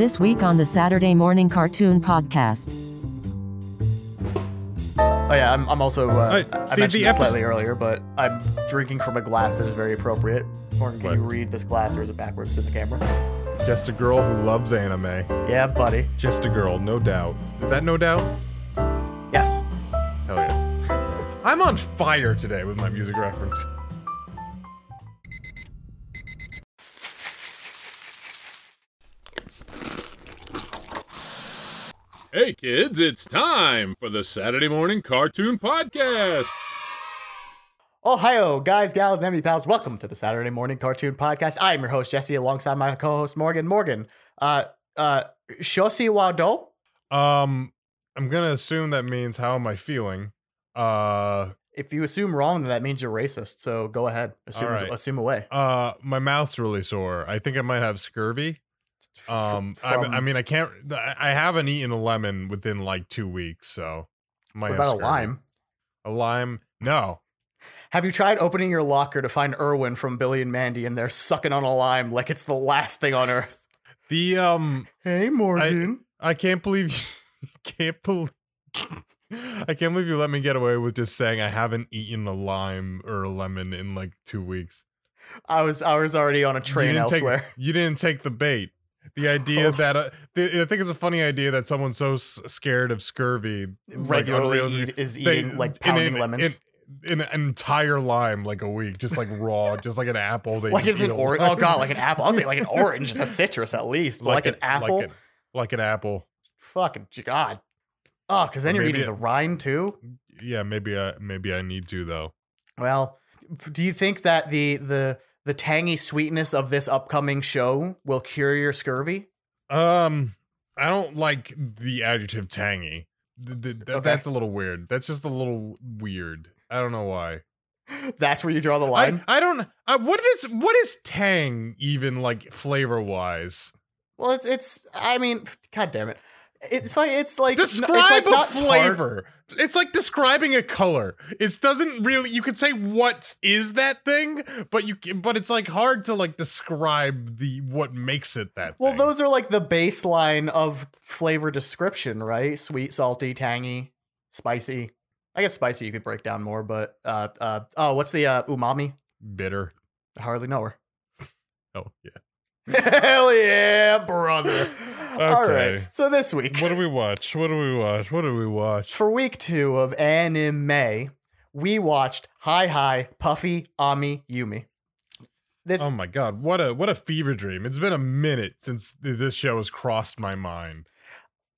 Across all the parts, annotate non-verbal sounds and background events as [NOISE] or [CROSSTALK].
This week on the Saturday Morning Cartoon Podcast. Oh yeah, I'm, I'm also. Uh, Uh, I the- mentioned the this episode- slightly earlier, but I'm drinking from a glass that is very appropriate. Morgan, can What? you read this glass, or is it backwards to the camera? Just a girl who loves anime. Yeah, buddy. Just a girl, no doubt. Is that no doubt? Yes. Hell yeah. [LAUGHS] I'm on fire today with my music reference. Hey kids, it's time for the Saturday Morning Cartoon Podcast. Ohio, guys, gals, and enemy pals. Welcome to the Saturday Morning Cartoon Podcast. I am your host Jesse, alongside my co-host Morgan. Morgan, uh, uh, Shosi Wado. Um, I'm gonna assume that means how am I feeling? Uh, If you assume wrong, then that means you're racist. So go ahead, assume, All right. assume away. uh, my mouth's really sore. I think I might have scurvy. Um, I, From- I mean, I can't. I I haven't eaten a lemon within like two weeks, so might what about a lime? A lime? No. Have you tried opening your locker to find Irwin from Billy and Mandy and they're sucking on a lime like it's the last thing on earth? The um, Hey, Morgan. I can't believe you [LAUGHS] can't believe [LAUGHS] I can't believe you let me get away with just saying I haven't eaten a lime or a lemon in like two weeks. I was I was already on a train didn't elsewhere. Take, you didn't take the bait. The idea Oh. that uh, the, I think it's a funny idea that someone's so s- scared of scurvy like, Regularly unrealistic- eat, is they- eating like pounding an- lemons. An entire lime, like a week, just like raw, [LAUGHS] just like an apple. They like it's an orange. Oh god, like an apple. I'll say like an [LAUGHS] orange. It's a citrus at least, but like, an a- apple. like an, like an apple. Fucking god. Oh, because then Or you're eating it- the rind too. Yeah, maybe I maybe I need to though. Well, do you think that the the the tangy sweetness of this upcoming show will cure your scurvy? Um, I don't like the adjective tangy. Th- th- th- Okay. That's a little weird. That's just a little weird. I don't know why. [LAUGHS] That's where you draw the line. I, I don't. Uh, what is what is tang even like flavor wise? well, it's it's. I mean, god damn it. It's like it's like Describe it's like a not tart. flavor. It's like describing a color. It doesn't really. You could say what is that thing, but you but it's like hard to like describe the what makes it that. Well, thing. those are like the baseline of flavor description, right? Sweet, salty, tangy, spicy. I guess spicy you could break down more, but uh uh oh, what's the uh umami? bitter. I hardly know her. [LAUGHS] Oh yeah. [LAUGHS] Hell yeah, brother. All right. So this week, What do we watch? What do we watch? What do we watch? for week two of anime, we watched Hi Hi Puffy Ami Yumi. This Oh my god, what a what a fever dream. It's been a minute since th- this show has crossed my mind.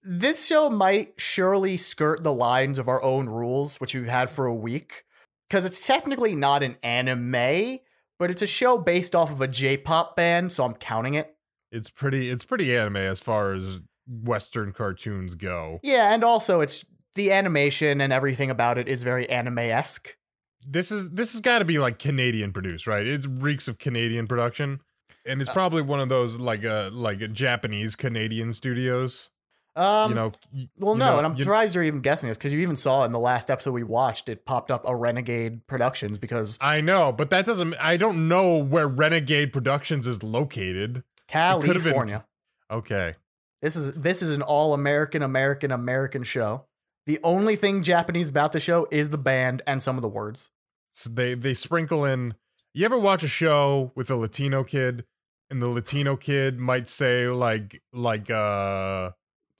this show might surely skirt the lines of our own rules, which we've had for a week, because it's technically not an anime, but it's a show based off of a J-pop band, so I'm counting it. It's pretty it's pretty anime as far as western cartoons go. Yeah, and also it's the animation and everything about it is very anime-esque. This is this has got to be like Canadian produced, right? It reeks of Canadian production. And it's Uh, probably one of those like uh like Japanese Canadian studios. Um, you know, y- well, you no, know, and I'm you- surprised you're even guessing this because you even saw in the last episode we watched it popped up a Renegade Productions because I know, but that doesn't I don't know where Renegade Productions is located. could've been- California. Okay. This is this is an all American, American, American show. The only thing Japanese about the show is the band and some of the words. So they they sprinkle in. You ever watch a show with a Latino kid, and the Latino kid might say like like uh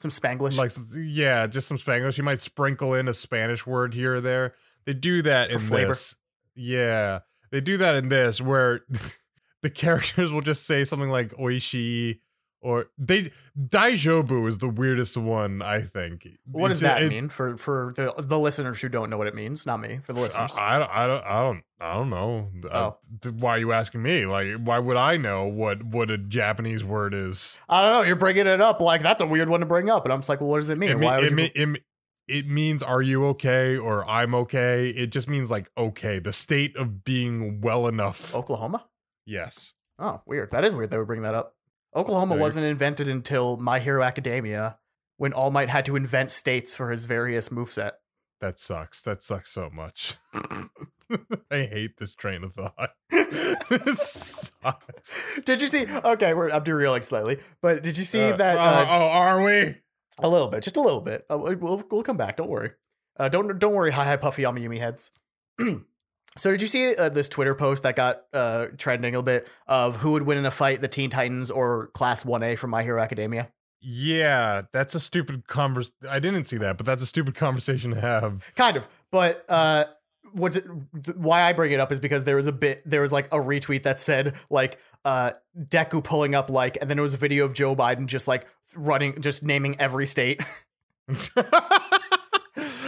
Some Spanglish. like yeah, just some Spanglish. You might sprinkle in a Spanish word here or there. They do that For in flavor. this. Yeah, they do that in this where [LAUGHS] the characters will just say something like oishi or they Daijobu is the weirdest one I think. what does that mean for for the the listeners who don't know what it means? Not me, for the listeners. I, I, don't- I don't I don't I don't know. Uh, Oh. th- why are you asking me? Like, why would I know what what a Japanese word is? I don't know. You're bringing it up like that's a weird one to bring up, and I'm just like, well, what does it mean? It, mean- Why it, mean- it, it means are you okay or I'm okay. It just means like okay, the state of being well enough. Oklahoma? Yes. Oh, weird. That is weird. They would bring that up. Oklahoma There wasn't invented until My Hero Academia, when All Might had to invent states for his various moveset. that sucks. That sucks so much. [LAUGHS] [LAUGHS] I hate this train of thought. [LAUGHS] this sucks. Did you see? Okay, we're I'm derailing slightly, but did you see Uh, that? oh, Uh, oh, are we? A little bit, just a little bit. Uh, we- we'll we'll come back. Don't worry. Uh, don't don't worry. Hi hi puffy Ami Yumi heads. [CLEARS THROAT] so did you see uh, this Twitter post that got uh, trending a little bit of who would win in a fight, the Teen Titans or Class One A from My Hero Academia? Yeah, that's a stupid convers. I didn't see that, but that's a stupid conversation to have. Kind of, but uh, what's it? th- Why I bring it up is because there was a bit, there was like a retweet that said like uh, Deku pulling up like, and then it was a video of Joe Biden just like running, just naming every state, [LAUGHS] [LAUGHS]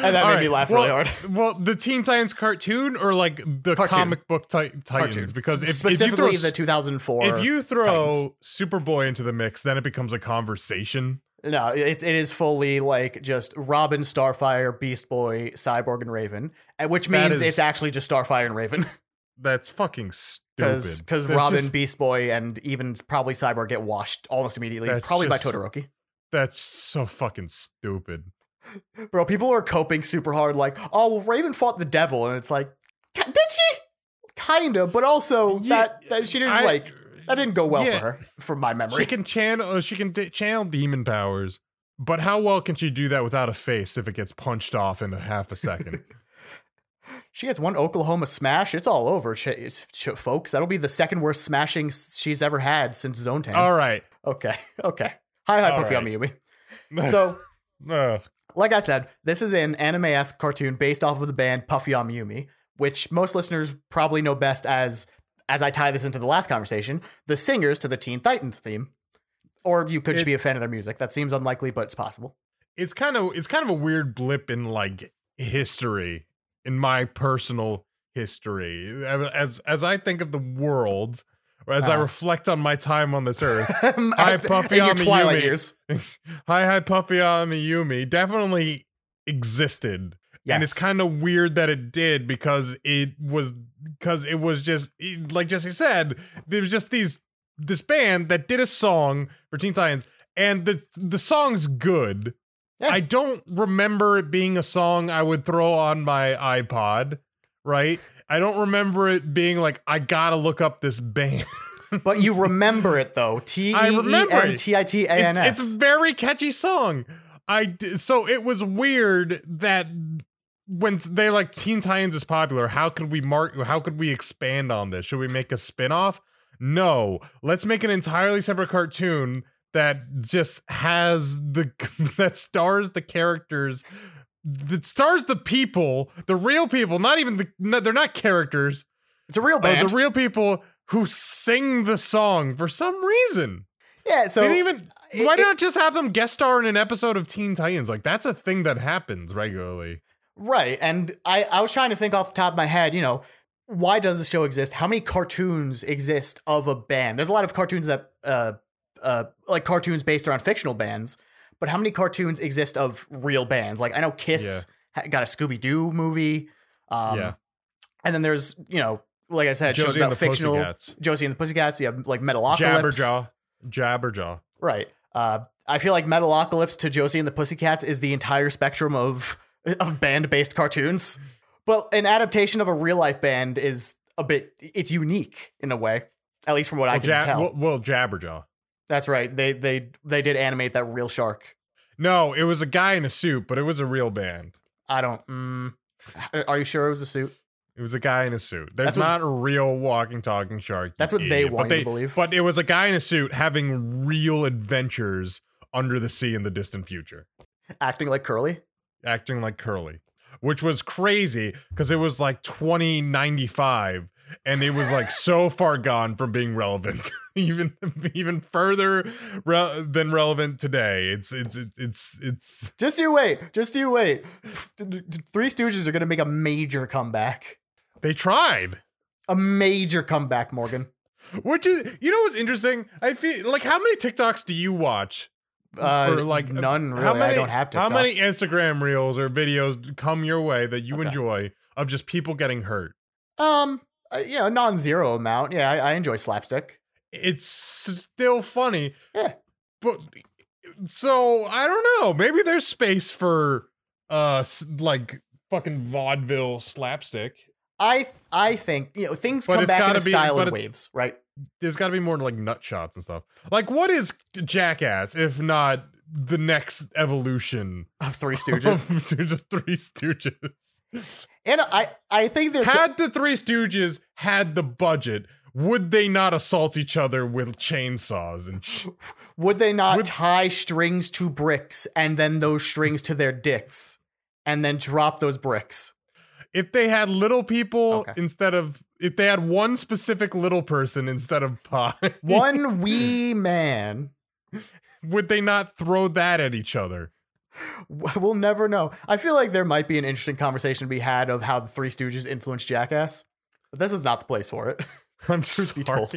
and that All made me laugh well, really hard. Well, the Teen Titans cartoon or like the Cartoon. comic book ti- Titans? Cartoon. Because if, if you specifically throw the 2004. if you throw Titans. Superboy into the mix, then it becomes a conversation. No, it's it is fully like just Robin, Starfire, Beast Boy, Cyborg, and Raven, which means is- it's actually just Starfire and Raven [LAUGHS] That's fucking stupid. because Robin, just- Beast Boy, and even probably Cyborg get washed almost immediately, probably by just- Todoroki. that's so fucking stupid. Bro, people are coping super hard, like, oh well, Raven fought the devil, and it's like, did she? Kinda, but also Yeah, that, that she didn't I- like that didn't go well yeah. for her, from my memory. She memory. can channel. uh, She can d- channel demon powers, but how well can she do that without a face if it gets punched off in a half a second? [LAUGHS] She gets one Oklahoma smash, it's all over, sh- sh- folks. That'll be the second worst smashing she's ever had since Zone Tank. All right. Okay. Okay. Hi, hi, All Puffy right. Yumi [LAUGHS] Yumi. So, Ugh. Like I said, this is an anime-esque cartoon based off of the band Puffy Ami Yumi, which most listeners probably know best as, as I tie this into the last conversation, the singers to the Teen Titans theme. Or you could just be a fan of their music. That seems unlikely, but it's possible. it's kind of it's kind of a weird blip in like history in my personal history as as I think of the world or as I Uh. reflect on my time on this earth. [LAUGHS] Hi, Puffy in your Yami Yumi. years. [LAUGHS] Hi Hi Puffy Ami Yumi definitely existed. Yes. And it's kind of weird that it did because it was because it was just like Jesse said, there was just these this band that did a song for Teen Titans, and the the song's good. Yeah. I don't remember it being a song I would throw on my iPod, right? I don't remember it being like I gotta look up this band. [LAUGHS] But you remember it though. T E N. T I T A N it's, a very catchy song. I d- so it was weird that when they like Teen Titans is popular, how could we mark how could we expand on this? Should we make a spin-off? No. Let's make an entirely separate cartoon that just has the [LAUGHS] that stars the characters that stars the people, the real people, not even the no, they're not characters. It's a real uh, band. the real people who sing the song for some reason. yeah, so they didn't even. it- why it- not just have them guest star in an episode of Teen Titans? Like that's a thing that happens regularly. Right. And I, I was trying to think off the top of my head, you know, why does the show exist? How many cartoons exist of a band? There's a lot of cartoons that, uh, uh, like cartoons based around fictional bands, but how many cartoons exist of real bands? Like I know Kiss ha- got a Scooby Doo movie. Um, Yeah. And then there's, you know, like I said, shows Josie and about the fictional Pussycats. Josie and the Pussycats. You have like Metalocalypse. Jabberjaw, Jabberjaw. Right. Uh, I feel like Metalocalypse to Josie and the Pussycats is the entire spectrum of of band based cartoons. But an adaptation of a real life band is a bit it's unique in a way, at least from what I Well, can Ja- tell. well, well, Jabberjaw. That's right. They they they did animate that real shark. No, it was a guy in a suit, but it was a real band. I don't. Mm, are you sure it was a suit? It was a guy in a suit. There's That's what- not a real walking, talking shark. That's what they idiot. want but you to believe. But it was a guy in a suit having real adventures under the sea in the distant future. Acting like Curly. acting like Curly, which was crazy because it was like 2095 and it was like so far gone from being relevant, [LAUGHS] even even further re- than relevant today. It's it's it's it's it's Just you wait. Just you wait. Three Stooges are gonna make a major comeback. they tried. A major comeback, Morgan. Which is, you know, what's interesting? I feel like how many TikToks do you watch? Uh, or like none really. How many, I don't have TikTok. How many Instagram reels or videos come your way that you Okay. enjoy of just people getting hurt? Um, uh, you know, non-zero amount. Yeah, I, I enjoy slapstick. it's still funny. Yeah. But so I don't know. Maybe there's space for uh like fucking vaudeville slapstick. I I think you know things But come back in a be- style and it- waves, right? There's got to be more like nut shots and stuff. Like, what is Jackass if not the next evolution Of Three [LAUGHS] of Stooges, the Three Stooges? And I I think there's had the Three Stooges had the budget, would they not assault each other with chainsaws and sh- would they not would- tie strings to bricks and then those strings to their dicks and then drop those bricks? if they had little people Okay. instead of if they had one specific little person instead of pie, One [LAUGHS] wee man. would they not throw that at each other? [LAUGHS] We'll never know. I feel like there might be an interesting conversation to be had of how the Three Stooges influenced Jackass, but this is not the place for it. [LAUGHS] I'm just [LAUGHS] Be told.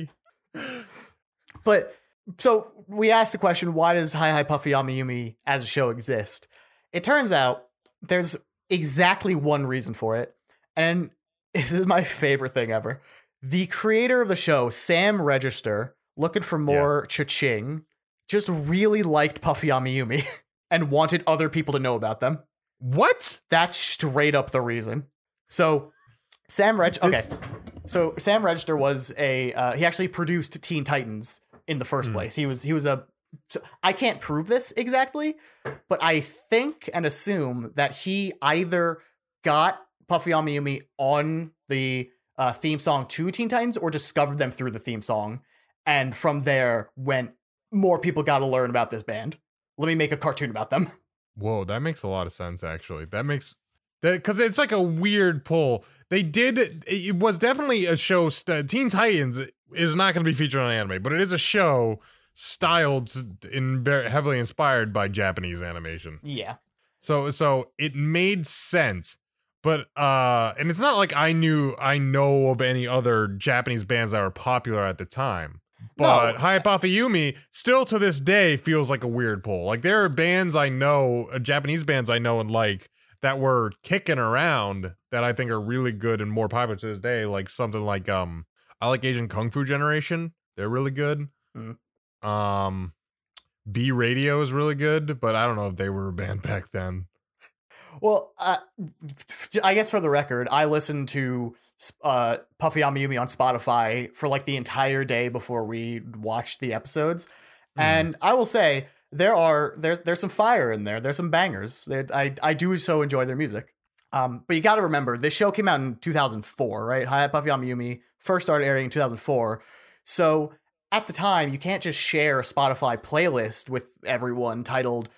But so we asked the question, why does Hi Hi Puffy Yumi as a show exist? It turns out there's exactly one reason for it. And this is my favorite thing ever. The creator of the show, Sam Register, looking for more cha-ching, just really liked Puffy Yumi and wanted other people to know about them. What? That's straight up the reason. So Sam Reg okay. This- So Sam Register was a uh, he actually produced Teen Titans in the first Hmm. place. He was he was a I can't prove this exactly, but I think and assume that he either got Puffy Amiyumi on the uh, theme song to Teen Titans or discovered them through the theme song, and from there went more people got to learn about this band. Let me make a cartoon about them. Whoa, that makes a lot of sense actually. That makes that because it's like a weird pull. They did it was definitely a show. St- Teen Titans is not going to be featured on anime, but it is a show styled in very heavily inspired by Japanese animation. Yeah. So so it made sense. But uh and it's not like I knew I know of any other Japanese bands that were popular at the time. But No. Hype Yumi still to this day feels like a weird pull. Like there are bands I know, uh, Japanese bands I know and like that were kicking around that I think are really good and more popular to this day. Like something like um I like Asian Kung Fu Generation. They're really good. Mm. Um B Radio is really good, but I don't know if they were a band back then. Well, uh, I guess for the record, I listened to uh, Puffy Amiyumi on Spotify for like the entire day before we watched the episodes, Hmm. and I will say there are there's there's some fire in there. There's some bangers. There- I I do so enjoy their music. Um, but you got to remember this show came out in 2004, right? Hi Puffy Amiyumi first started airing in 2004, so at the time you can't just share a Spotify playlist with everyone titled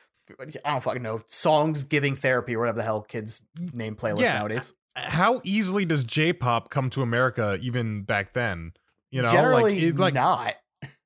I don't fucking know songs giving therapy or whatever the hell kids name playlists Yeah. nowadays. How easily does J-pop come to America even back then? You know, Generally, like, it, like not.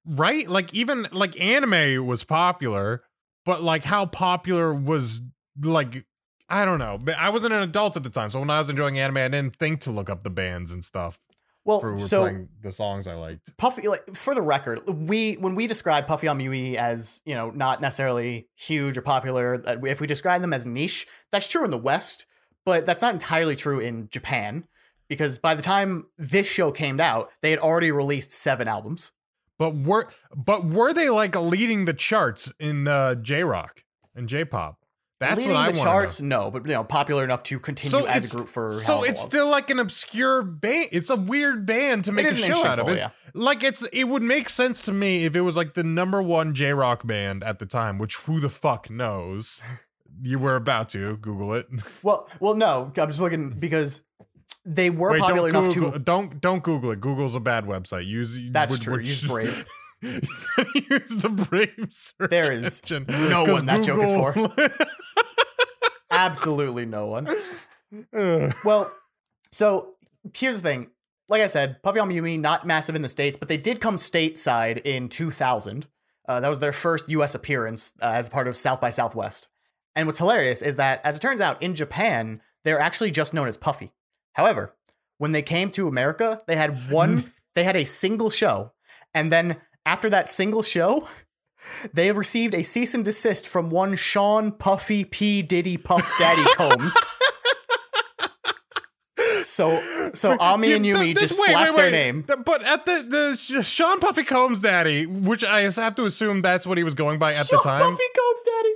right? Like even like anime was popular, but like how popular was like I don't know. But I wasn't an adult at the time, so when I was enjoying anime, I didn't think to look up the bands and stuff Well, for so playing the songs I liked. Puffy, like for the record, we when we describe Puffy Amui as you know not necessarily huge or popular, that if we describe them as niche, that's true in the West, but that's not entirely true in Japan because by the time this show came out, they had already released seven albums. But were but were they like leading the charts in uh, J Rock and J Pop? That's Leading what I the charts, no, but you know, popular enough to continue So as a group for So it's long. still like an obscure band. It's a weird band to make a show out of it. yeah. Like it's it would make sense to me if it was like the number one J rock band at the time, which who the fuck knows? [LAUGHS] You were about to Google it. [LAUGHS] Well, well, no, I'm just looking because they were Wait, popular enough Google, to. don't don't Google it. Google's a bad website. Use That's would- true. would- Use [LAUGHS] Brave. use the Brave search There is engine, no one that joke is for. [LAUGHS] Absolutely no one. Ugh. Well, so here's the thing. Like I said, Puffy Yumi not massive in the states, but they did come stateside in 2000. Uh, that was their first U.S. appearance uh, as part of South by Southwest. And what's hilarious is that, as it turns out, in Japan they're actually just known as Puffy. However, when they came to America, they had [LAUGHS] one. they had a single show, and then after that single show, [LAUGHS] they received a cease and desist from one Sean Puffy P Diddy Puff Daddy [LAUGHS] Combs. So so Ami ah You- and Yumi this- just wait, slapped wait, their name. But at the the Sean Puffy Combs daddy, which I have to assume that's what he was going by at Sean the time. Puffy Combs Daddy.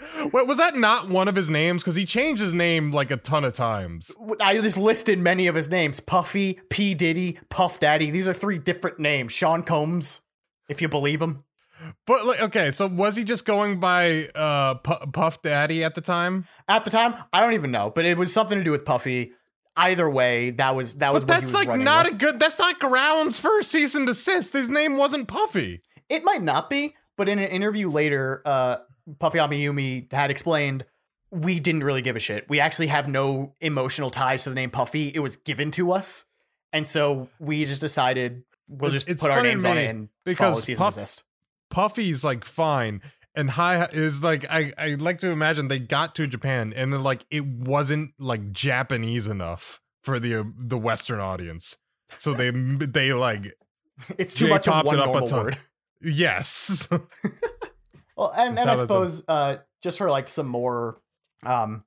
[LAUGHS] Wait, was that not one of his names? Because he changed his name like a ton of times. I just listed many of his names: Puffy, P Diddy, Puff Daddy. These are three different names. Sean Combs, if you believe him. But like, okay, so was he just going by uh Pu- Puff Daddy at the time? At the time, I don't even know, but it was something to do with Puffy. Either way, that was that was But what he that's was like not with. a good. That's not grounds for a cease and desist. His name wasn't Puffy. It might not be, but in an interview later, uh, Puffy Amiyumi had explained we didn't really give a shit. We actually have no emotional ties to the name Puffy. It was given to us, and so we just decided we'll just it's put our names on it and because follow season Puff-. Puffy's like fine, and Hi is like I I like to imagine they got to Japan and then like it wasn't like Japanese enough for the uh, the Western audience, so they they like [LAUGHS] It's too much of one it up a normal word. yes. [LAUGHS] Well, and, and I suppose uh, just for like some more um,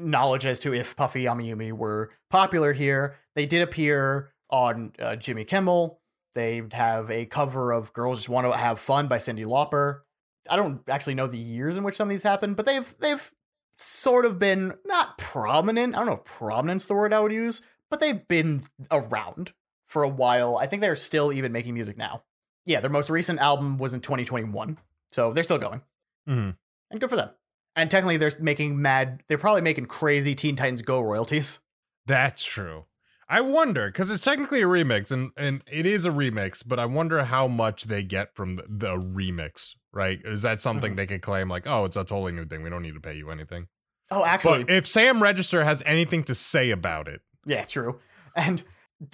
knowledge as to if Puffy Amiyumi were popular here, they did appear on uh, Jimmy Kimmel. They have a cover of "Girls Just Want to Have Fun" by Cyndi Lauper. I don't actually know the years in which some of these happened, but they've they've sort of been not prominent. I don't know if prominent's the word I would use, but they've been around for a while. I think they're still even making music now. Yeah, their most recent album was in 2021. So they're still going. Mhm. And good for them. And technically they're making mad they're probably making crazy Teen Titans Go royalties. That's true. I wonder because it's technically a remix, and and it is a remix, but I wonder how much they get from the, the remix. Right? Is that something Mhm. they could claim like, oh, it's a totally new thing. We don't need to pay you anything. Oh, actually, But if Sam Register has anything to say about it, yeah, true. And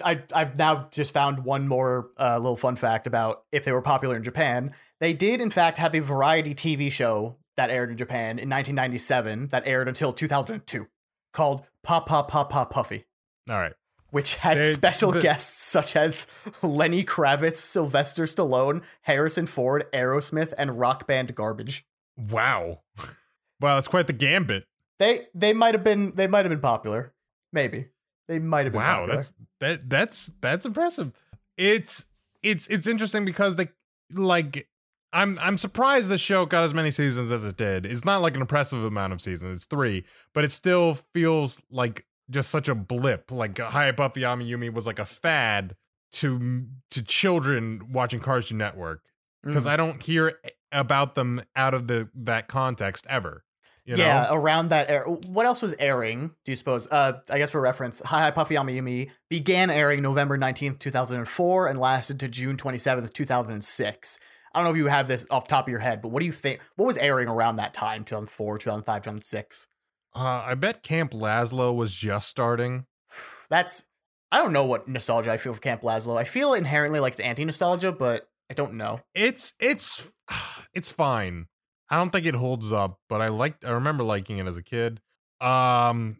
I I've now just found one more uh, little fun fact about if they were popular in Japan. They did in fact have a variety TV show that aired in Japan in 1997 that aired until 2002 called Pop Pop Pop Pop Puffy. all right. which had They- special the- guests such as Lenny Kravitz, Sylvester Stallone, Harrison Ford, Aerosmith, and rock band Garbage. Wow. [LAUGHS] wow, that's quite the gambit. They they might have been they might have been popular, maybe they might have been. Wow, popular. that's that that's that's impressive. It's it's it's interesting because they like I'm I'm surprised the show got as many seasons as it did. It's not like an impressive amount of seasons. It's 3, but it still feels like just such a blip. Like Hi Puffy Amiyumi was like a fad to to children watching Cartoon Network because Mhm. I don't hear about them out of the that context ever. You yeah, know? around that era. What else was airing? Do you suppose? Uh, I guess for reference, Hi Hi Puffy Amiyumi began airing November nineteenth, two thousand and four, and lasted to June twenty seventh, two thousand and six. I don't know if you have this off the top of your head, but what do you think? What was airing around that time? Two thousand four, two thousand five, two thousand six. Uh, I bet Camp Lazlo was just starting. [SIGHS] That's I don't know what nostalgia I feel for Camp Lazlo. I feel inherently like it's anti nostalgia, but I don't know. It's it's [SIGHS] it's fine. I don't think it holds up, but I liked I remember liking it as a kid. Um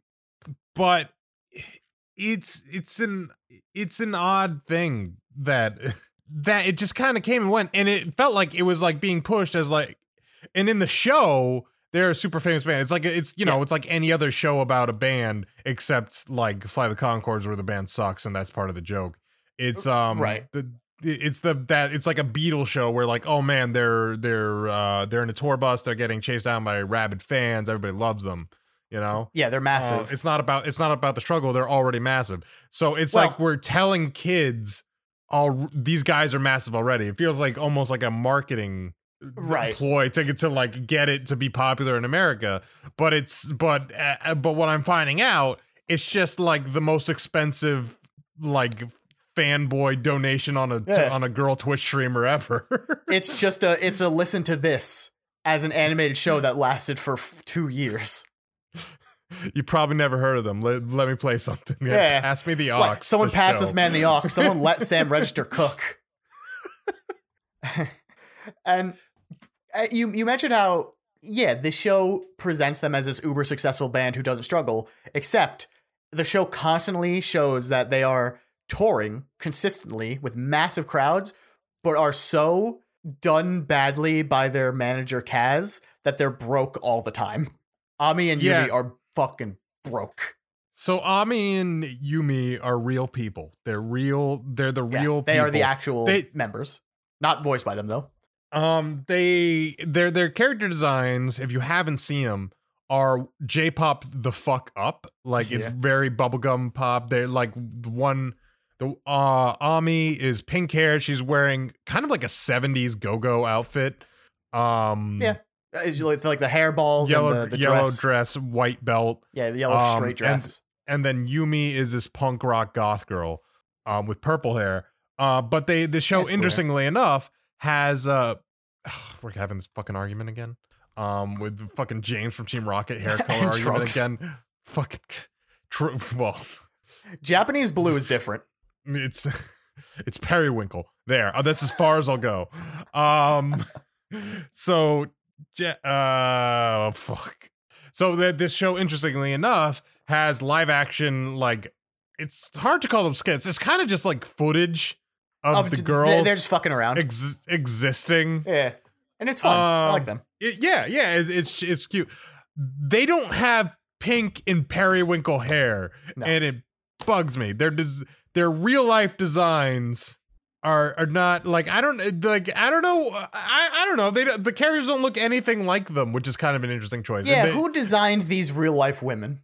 but [SIGHS] it's it's an it's an odd thing that [LAUGHS] that it just kind of came and went and it felt like it was like being pushed as like and in the show they're a super famous band. It's like it's you know, Yeah. it's like any other show about a band except like Fly the Conchords where the band sucks and that's part of the joke. It's um Right. the it's the that it's like a Beatles show where like oh man they're they're uh they're in a tour bus they're getting chased down by rabid fans everybody loves them you know Yeah, they're Uh, massive. it's not about it's not about the struggle they're already massive so it's Well- like we're telling kids all these guys are massive already it feels like almost like a marketing Right. ploy to get to like get it to be popular in America but it's but uh, but what I'm finding out it's just like the most expensive like fanboy donation on a Yeah. on a girl Twitch streamer ever. [LAUGHS] it's just a it's a listen to this as an animated show that lasted for f- two years. You probably never heard of them. Let, let me play something. Yeah, Yeah. pass me the aux. What? Someone pass this man the aux. [LAUGHS] Someone let Sam Register cook. [LAUGHS] and uh, you you mentioned how yeah the show presents them as this uber successful band who doesn't struggle, except the show constantly shows that they are touring consistently with massive crowds, but are so done badly by their manager Kaz that they're broke all the time. Ami and Yeah. Yumi are fucking broke. So Ami and Yumi are real people. They're real. They're the Yes, real. they are the actual They- members, not voiced by them though. Um, they their their character designs, if you haven't seen them, are J-pop the fuck up. Like it's very bubblegum pop. They're like the one. The uh Ami is pink hair. She's wearing kind of like a '70s go-go outfit. Um, Yeah. Is like, like the hairballs yellow and the, the yellow dress. dress, white belt, Yeah, the yellow Um, straight and- dress. and then Yumi is this punk rock goth girl, um, with purple hair. Uh, but they the show That's interestingly enough has uh, [SIGHS] we're having this fucking argument again. Um, with fucking James from Team Rocket hair [LAUGHS] color And argument Trunks. again. Fucking true. Well, Japanese blue is [LAUGHS] different. it's it's periwinkle. There, uh, that's as far as I'll go. Um, [LAUGHS] so, Ja- uh, fuck. So that this show, interestingly enough, has live action. Like, it's hard to call them skits. It's kind of just like footage of, Of the girls they're, they're just fucking around. ex- existing. yeah, and it's fun. I like Um, them. It- yeah, yeah, it's, it's it's cute. They don't have pink and periwinkle hair, No. and it bugs me. Their des- their real life designs are are not like I don't like I don't know I I don't know they the characters don't look anything like them, which is kind of an interesting choice. Yeah, they- who designed these real life women?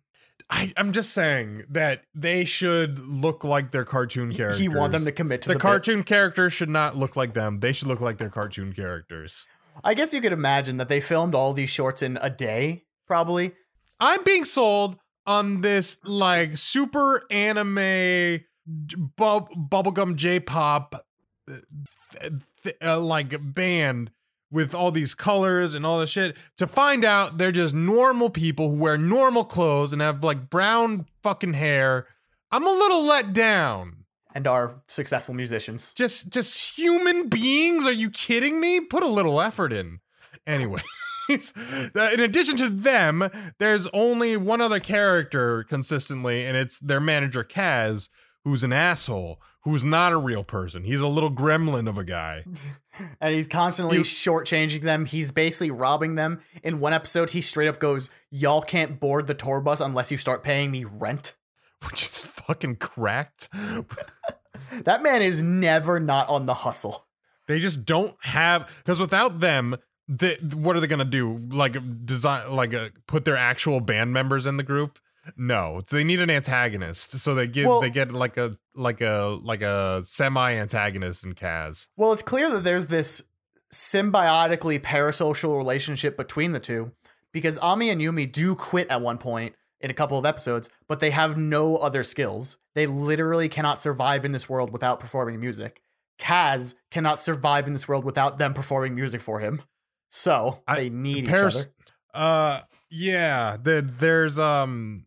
I, I'm just saying that they should look like their cartoon characters. You want them to commit to the, the, bit. cartoon characters should not look like them. They should look like their cartoon characters. I guess you could imagine that they filmed all these shorts in a day, probably. I'm being sold on this like super anime bub- bubblegum J-pop uh, uh, like band with all these colors and all this shit to find out they're just normal people who wear normal clothes and have like brown fucking hair. I'm a little let down. And are successful musicians. Just just human beings? Are you kidding me? Put a little effort in. Anyway, [LAUGHS] in addition to them, there's only one other character consistently, and it's their manager Kaz, who's an asshole, who's not a real person. He's a little gremlin of a guy. [LAUGHS] And he's constantly You- shortchanging them. He's basically robbing them. In one episode, he straight up goes, Y'all can't board the tour bus unless you start paying me rent. [LAUGHS] Which is fucking cracked. [LAUGHS] That man is never not on the hustle. They just don't have because without them, they, what are they gonna do? Like design, like uh put their actual band members in the group? No, they need an antagonist. So they give Well- they get like a like a like a semi antagonist in Kaz. Well, it's clear that there's this symbiotically parasocial relationship between the two because Ami and Yumi do quit at one point in a couple of episodes, but they have no other skills. They literally cannot survive in this world without performing music. Kaz cannot survive in this world without them performing music for him. So I- they need Paras- each other. Uh, yeah. The, there's um,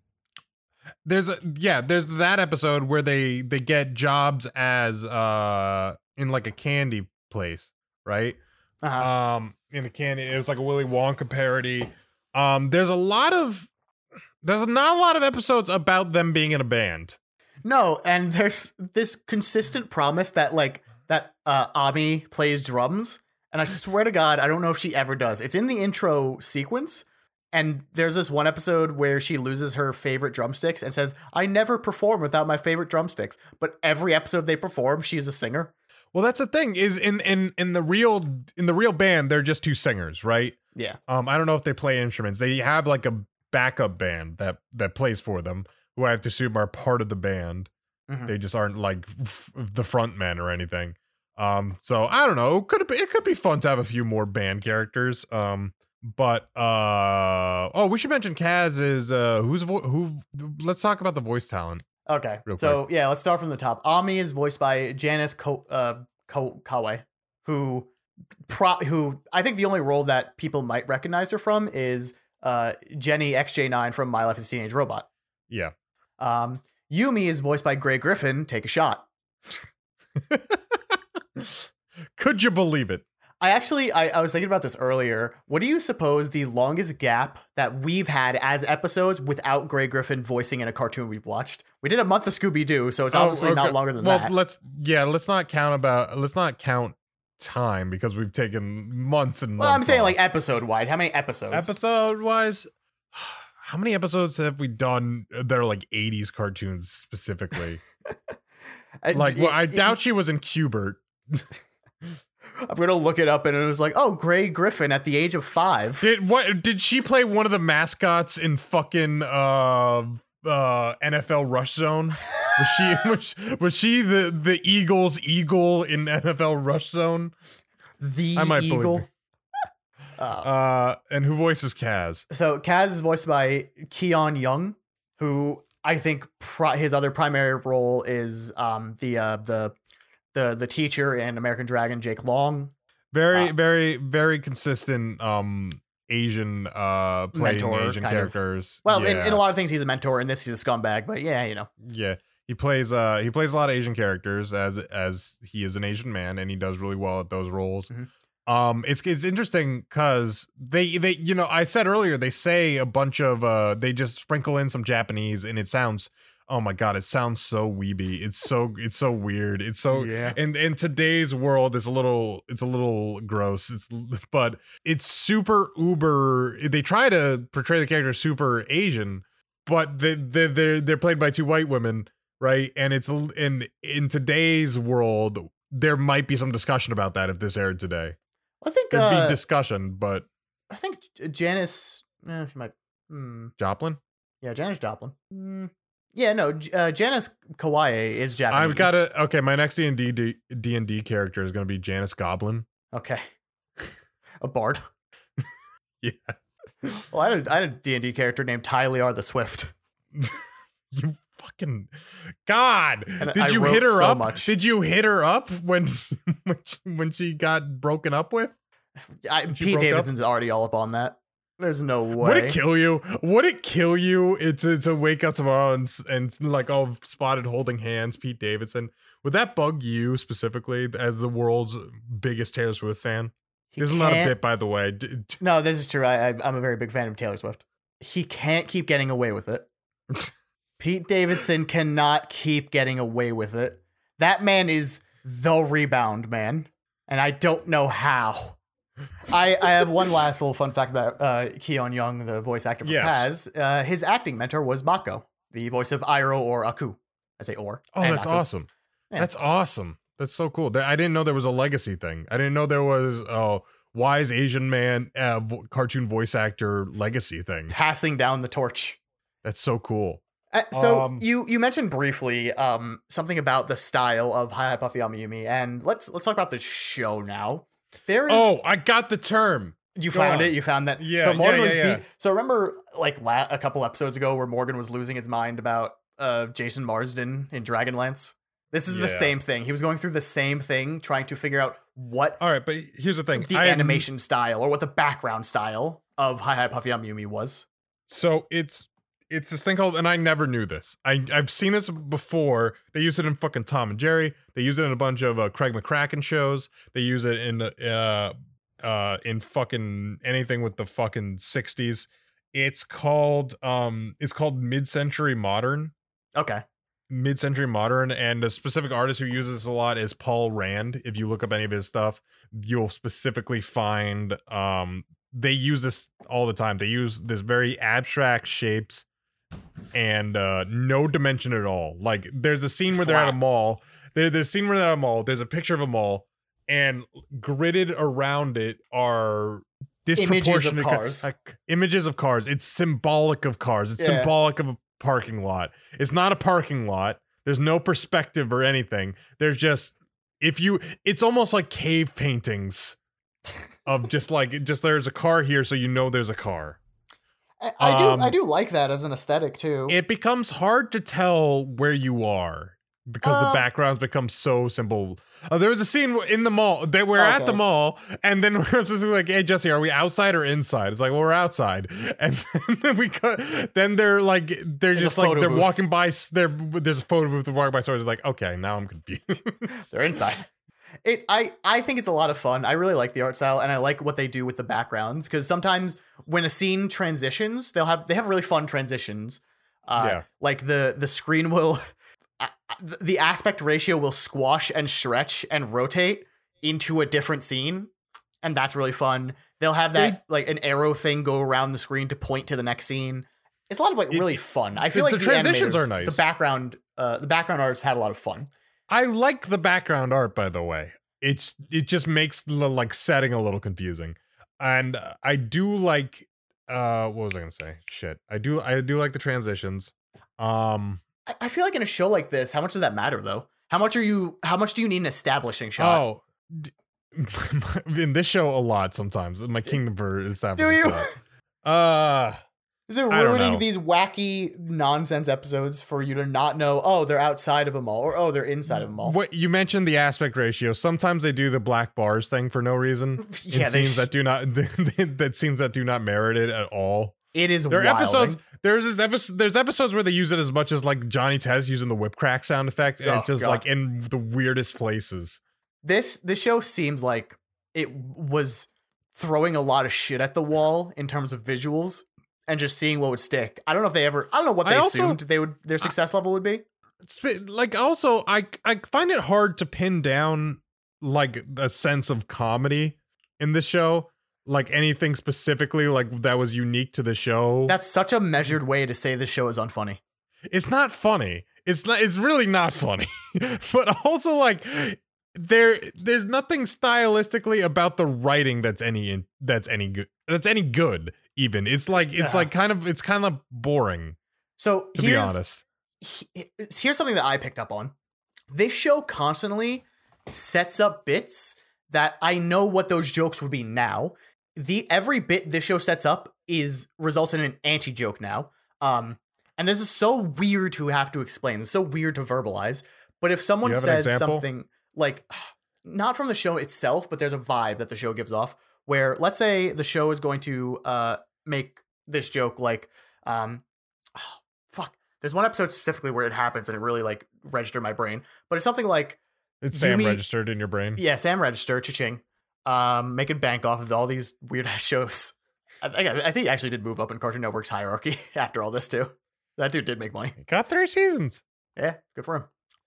there's a yeah. There's that episode where they they get jobs as uh in like a candy place, right? Uh-huh. um in a candy it was like a willy wonka parody um there's a lot of there's not a lot of episodes about them being in a band No, and there's this consistent promise that like that uh Ami plays drums, and I swear to God, I don't know if she ever does. It's in the intro sequence, and there's this one episode where she loses her favorite drumsticks and says, "I never perform without my favorite drumsticks." But every episode they perform, she's a singer. well that's the thing is in in in the real in the real band they're just two singers right? Yeah, um i don't know if they play instruments. They have like a backup band that that plays for them who i have to assume are part of the band. Mhm. they just aren't like f- the front men or anything. Um so i don't know. Could it, be, it could be fun to have a few more band characters. Um but uh oh we should mention kaz is uh who's vo- who let's talk about the voice talent Okay, so yeah, let's start from the top. Ami is voiced by Janice Ko- uh, Ko- Kawaye, who pro- who I think the only role that people might recognize her from is uh, Jenny XJ9 from My Life as a Teenage Robot. yeah Um, Yumi is voiced by Grey Griffin. Take a shot. [LAUGHS] could you believe it I actually I, I was thinking about this earlier. What do you suppose the longest gap that we've had as episodes without Grey Griffin voicing in a cartoon we've watched? We did a month of Scooby Doo, so it's Oh, obviously okay. not longer than well that. Well, let's yeah let's not count about let's not count time because we've taken months and months well, I'm saying off. like episode wide. How many episodes? episode wise [SIGHS] how many episodes have we done that are like 80s cartoons specifically [LAUGHS] Uh, like well, i doubt she was in Q*bert [LAUGHS] I'm gonna look it up, and it was like, oh, Grey Griffin at the age of five. Did what? Did she play one of the mascots in fucking uh uh NFL Rush Zone? Was she [LAUGHS] was, was she the the Eagles eagle in [LAUGHS] NFL Rush Zone? The I might Eagle. Uh, [LAUGHS] Uh, and who voices Kaz? so Kaz is voiced by Keone Young, who I think pri- his other primary role is um the uh the the the teacher in American Dragon, Jake Long. Very, Uh, very, very consistent. Um, Asian uh playing Mentor, Asian kind of. characters. Well, in, Yeah. in a lot of things, he's a mentor. In this, he's a scumbag. But yeah, you know, Yeah, he plays uh he plays a lot of Asian characters as as he is an Asian man and he does really well at those roles. Mhm. Um it's it's interesting cuz they they you know I said earlier they say a bunch of uh they just sprinkle in some Japanese and it sounds oh my god it sounds so weeby. It's so it's so weird. It's so yeah. in in today's world it's a little it's a little gross it's [LAUGHS] but it's super uber they try to portray the character super asian but they they they're they're played by two white women right and it's in in today's world there might be some discussion about that if this aired today I think there'd uh, be discussion but I think Janice. Eh, she might. Hmm. joplin Yeah, Janis Joplin. Hmm. Yeah, no. Uh, Janice Kawaye is Japanese. i've got to okay my next d&d D- d&d character is going to be janice goblin Okay. [LAUGHS] a bard. yeah Well, I had a, I had a D&D character named Tyliar the Swift. [LAUGHS] you fucking god And did I you hit her so up much. did you hit her up when [LAUGHS] when she, when she got broken up with I, Pete broke up? Davidson's already all up on that. There's no way. would it kill you would it kill you it's to, to wake up tomorrow and and like oh spotted holding hands pete davidson would that bug you specifically as the world's biggest taylor swift fan He this is not a bit by the way No, this is true. I, I, I'm a very big fan of Taylor Swift. He can't keep getting away with it. [LAUGHS] Pete Davidson cannot keep getting away with it. That man is the rebound man, and I don't know how. I, I have one last little fun fact about uh, Keone Young, the voice actor for Yes. Kaz. Uh, his acting mentor was Mako, the voice of Iroh or Aku. I say or. oh that's Aku. awesome Yeah. that's awesome that's so cool i didn't know there was a legacy thing i didn't know there was a wise asian man uh, cartoon voice actor legacy thing Passing down the torch. that's so cool Uh, so Um, you you mentioned briefly um something about the style of Hi Hi Puffy Amiyumi, and let's let's talk about the show now. There is oh i got the term you go found on. it. You found that. Yeah, So Morgan yeah, was yeah. beat. So remember, like la- a couple episodes ago, where Morgan was losing his mind about uh Jason Marsden in Dragonlance. This is the same thing. He was going through the same thing, trying to figure out what all right but here's the thing the I am- animation style or what the background style of Hi Hi Puffy Amiyumi was. So it's it's this thing called, and I never knew this. I I've seen this before. They use it in fucking Tom and Jerry. They use it in a bunch of uh, Craig McCracken shows. They use it in uh uh in fucking anything with the fucking sixties. It's called um it's called mid century modern. Okay. Mid-century modern, and a specific artist who uses this a lot is Paul Rand. If you look up any of his stuff, you'll specifically find um they use this all the time. They use this very abstract shapes and uh no dimension at all. Like there's a scene where they're at a mall. There, there's a scene where they're at a mall. There's a picture of a mall, and gridded around it are Images of disproportionate cars. like, images of cars. It's symbolic of cars. It's Yeah. symbolic of a parking lot. It's not a parking lot. There's no perspective or anything. There's just if you it's almost like cave paintings of just like just there's a car here so you know there's a car. I, do Um, I do like that as an aesthetic too. It becomes hard to tell where you are because Uh, the backgrounds become so simple. Uh, there was a scene in the mall that we're at the mall, and then [LAUGHS] we're just like, "Hey Jesse, are we outside or inside?" It's like, "Well, we're outside," [LAUGHS] and then we cut. Then they're like, they're There's just like they're booth. walking by. there's a photo booth. They're walking by stores. It's like, okay, now I'm confused. They're inside. [LAUGHS] It I I think it's a lot of fun. I really like the art style and I like what they do with the backgrounds because sometimes when a scene transitions, they'll have they have really fun transitions. Uh, Yeah. like the the screen will the aspect ratio will squash and stretch and rotate into a different scene and that's really fun. They'll have that like an arrow thing go around the screen to point to the next scene. It's a lot of like It- really fun. I feel like the, transitions are nice. The background uh the background artists had a lot of fun. I like the background art, by the way. it's it just makes the like setting a little confusing. And I do like uh what was I gonna say? Shit. I do I do like the transitions. Um I, I feel like in a show like this, how much does that matter though? How much are you? How much do you need an establishing shot? oh d- [LAUGHS] in this show a lot sometimes. My kingdom for establishing. Do you? shot. Uh Is it ruining these wacky nonsense episodes for you to not know? Oh, they're outside of a mall, or oh, they're inside of a mall. What you mentioned the aspect ratio. Sometimes they do the black bars thing for no reason. [LAUGHS] Yeah, in scenes sh- that do not [LAUGHS] that scenes that do not merit it at all. It is There are wilding. episodes. There's episode. There's episodes where they use it as much as like Johnny Test using the whip crack sound effect, and Oh, it's just God. like in the weirdest places. This this show seems like it was throwing a lot of shit at the wall in terms of visuals and just seeing what would stick. I don't know if they ever. I don't know what they also- assumed they would their success level would be. Like also, I I find it hard to pin down like a sense of comedy in the show. Like anything specifically like that was unique to the show. That's such a measured way to say the show is unfunny. it's not funny. It's not. It's really not funny. [LAUGHS] but also like there there's nothing stylistically about the writing that's any that's any good that's any good even it's like it's like kind of it's kind of boring So to be honest he- here's something that I picked up on. This show constantly sets up bits that I know what those jokes would be now. The every bit this show sets up is results in an anti joke now. Um, and this is so weird to have to explain. It's so weird to verbalize. But if someone you have an says something like, [SIGHS] not from the show itself, but there's a vibe that the show gives off. Where let's say the show is going to uh make this joke like, um, oh, fuck. There's one episode specifically where it happens and it really like registered my brain. But it's something like, it's sam Yumi- registered in your brain yeah, Sam Register, cha-ching, um, making bank off of all these weird [LAUGHS] ass shows. I, I, I think he actually did move up in Cartoon Network's hierarchy [LAUGHS] after all this too. That dude did make money. got three seasons Yeah, good for him.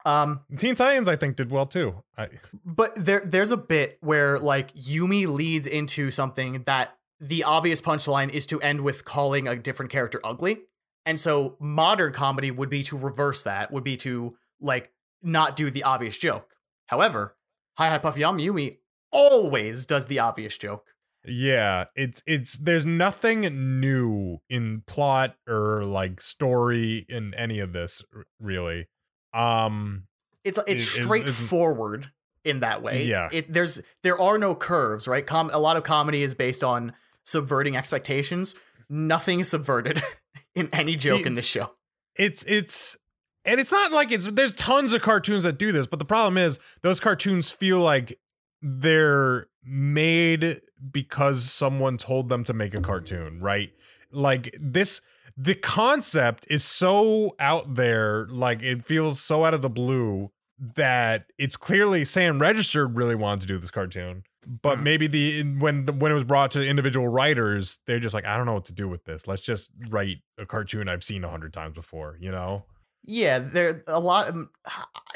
Um, teen titans i think did well too I, but there there's a bit where like Yumi leads into something that the obvious punchline is to end with calling a different character ugly. And so modern comedy would be to reverse that, would be to like not do the obvious joke. However, Hi Hi Puffy Ami Yumi always does the obvious joke. yeah it's it's there's nothing new in plot or like story in any of this really um It's it's Is- is- straightforward in that way. Yeah. It there's there are no curves, right? Com- a lot of comedy is based on subverting expectations. Nothing is subverted [LAUGHS] in any joke The- in this show. it's it's and it's not like it's there's tons of cartoons that do this but the problem is those cartoons feel like they're made because someone told them to make a cartoon right like this the concept is so out there like it feels so out of the blue that it's clearly Sam Registered really wanted to do this cartoon but Mhm. maybe the when the, when it was brought to individual writers they're just like I don't know what to do with this let's just write a cartoon I've seen a hundred times before you know Yeah, there a lot. Of,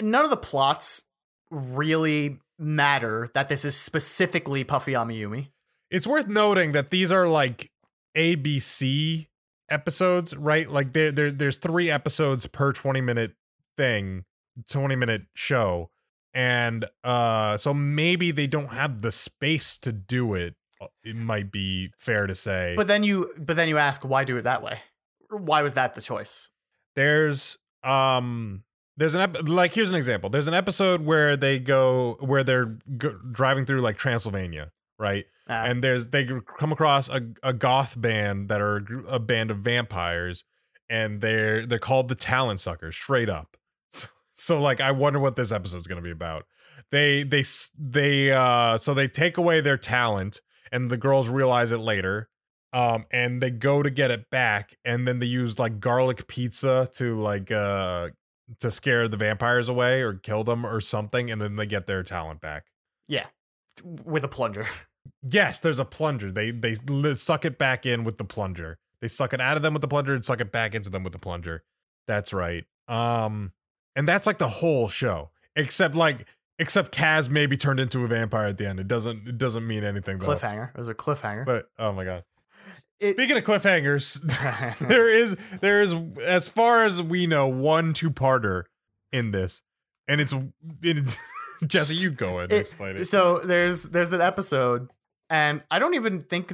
none of the plots really matter. That this is specifically Puffy Amiyumi. it's worth noting that these are like ABC episodes, right? Like there, there there's three episodes per 20 minute thing, 20 minute show. And uh so maybe they don't have the space to do it. uh, It might be fair to say. But then you, but then you ask, why do it that way? Why was that the choice? there's um there's an ep- like here's an example there's an episode where they go where they're go- driving through like transylvania right Uh, and there's they come across a, a goth band that are a band of vampires and they're they're called the talent suckers straight up. [LAUGHS] So like i wonder what this episode's going to be about. They they they uh so they take away their talent and the girls realize it later um and they go to get it back and then they use like garlic pizza to like uh to scare the vampires away or kill them or something and then they get their talent back. Yeah, with a plunger. [LAUGHS] Yes, there's a plunger. They they suck it back in with the plunger. They suck it out of them with the plunger and suck it back into them with the plunger. That's right. Um, and that's like the whole show, except like except Kaz maybe turned into a vampire at the end. It doesn't it doesn't mean anything though. Cliffhanger. It was a cliffhanger. But oh my god. It- Speaking of cliffhangers, [LAUGHS] [LAUGHS] there is there is as far as we know one two parter in this, and it's it, [LAUGHS] Jesse, you go ahead and It- explain it. So there's there's an episode, and I don't even think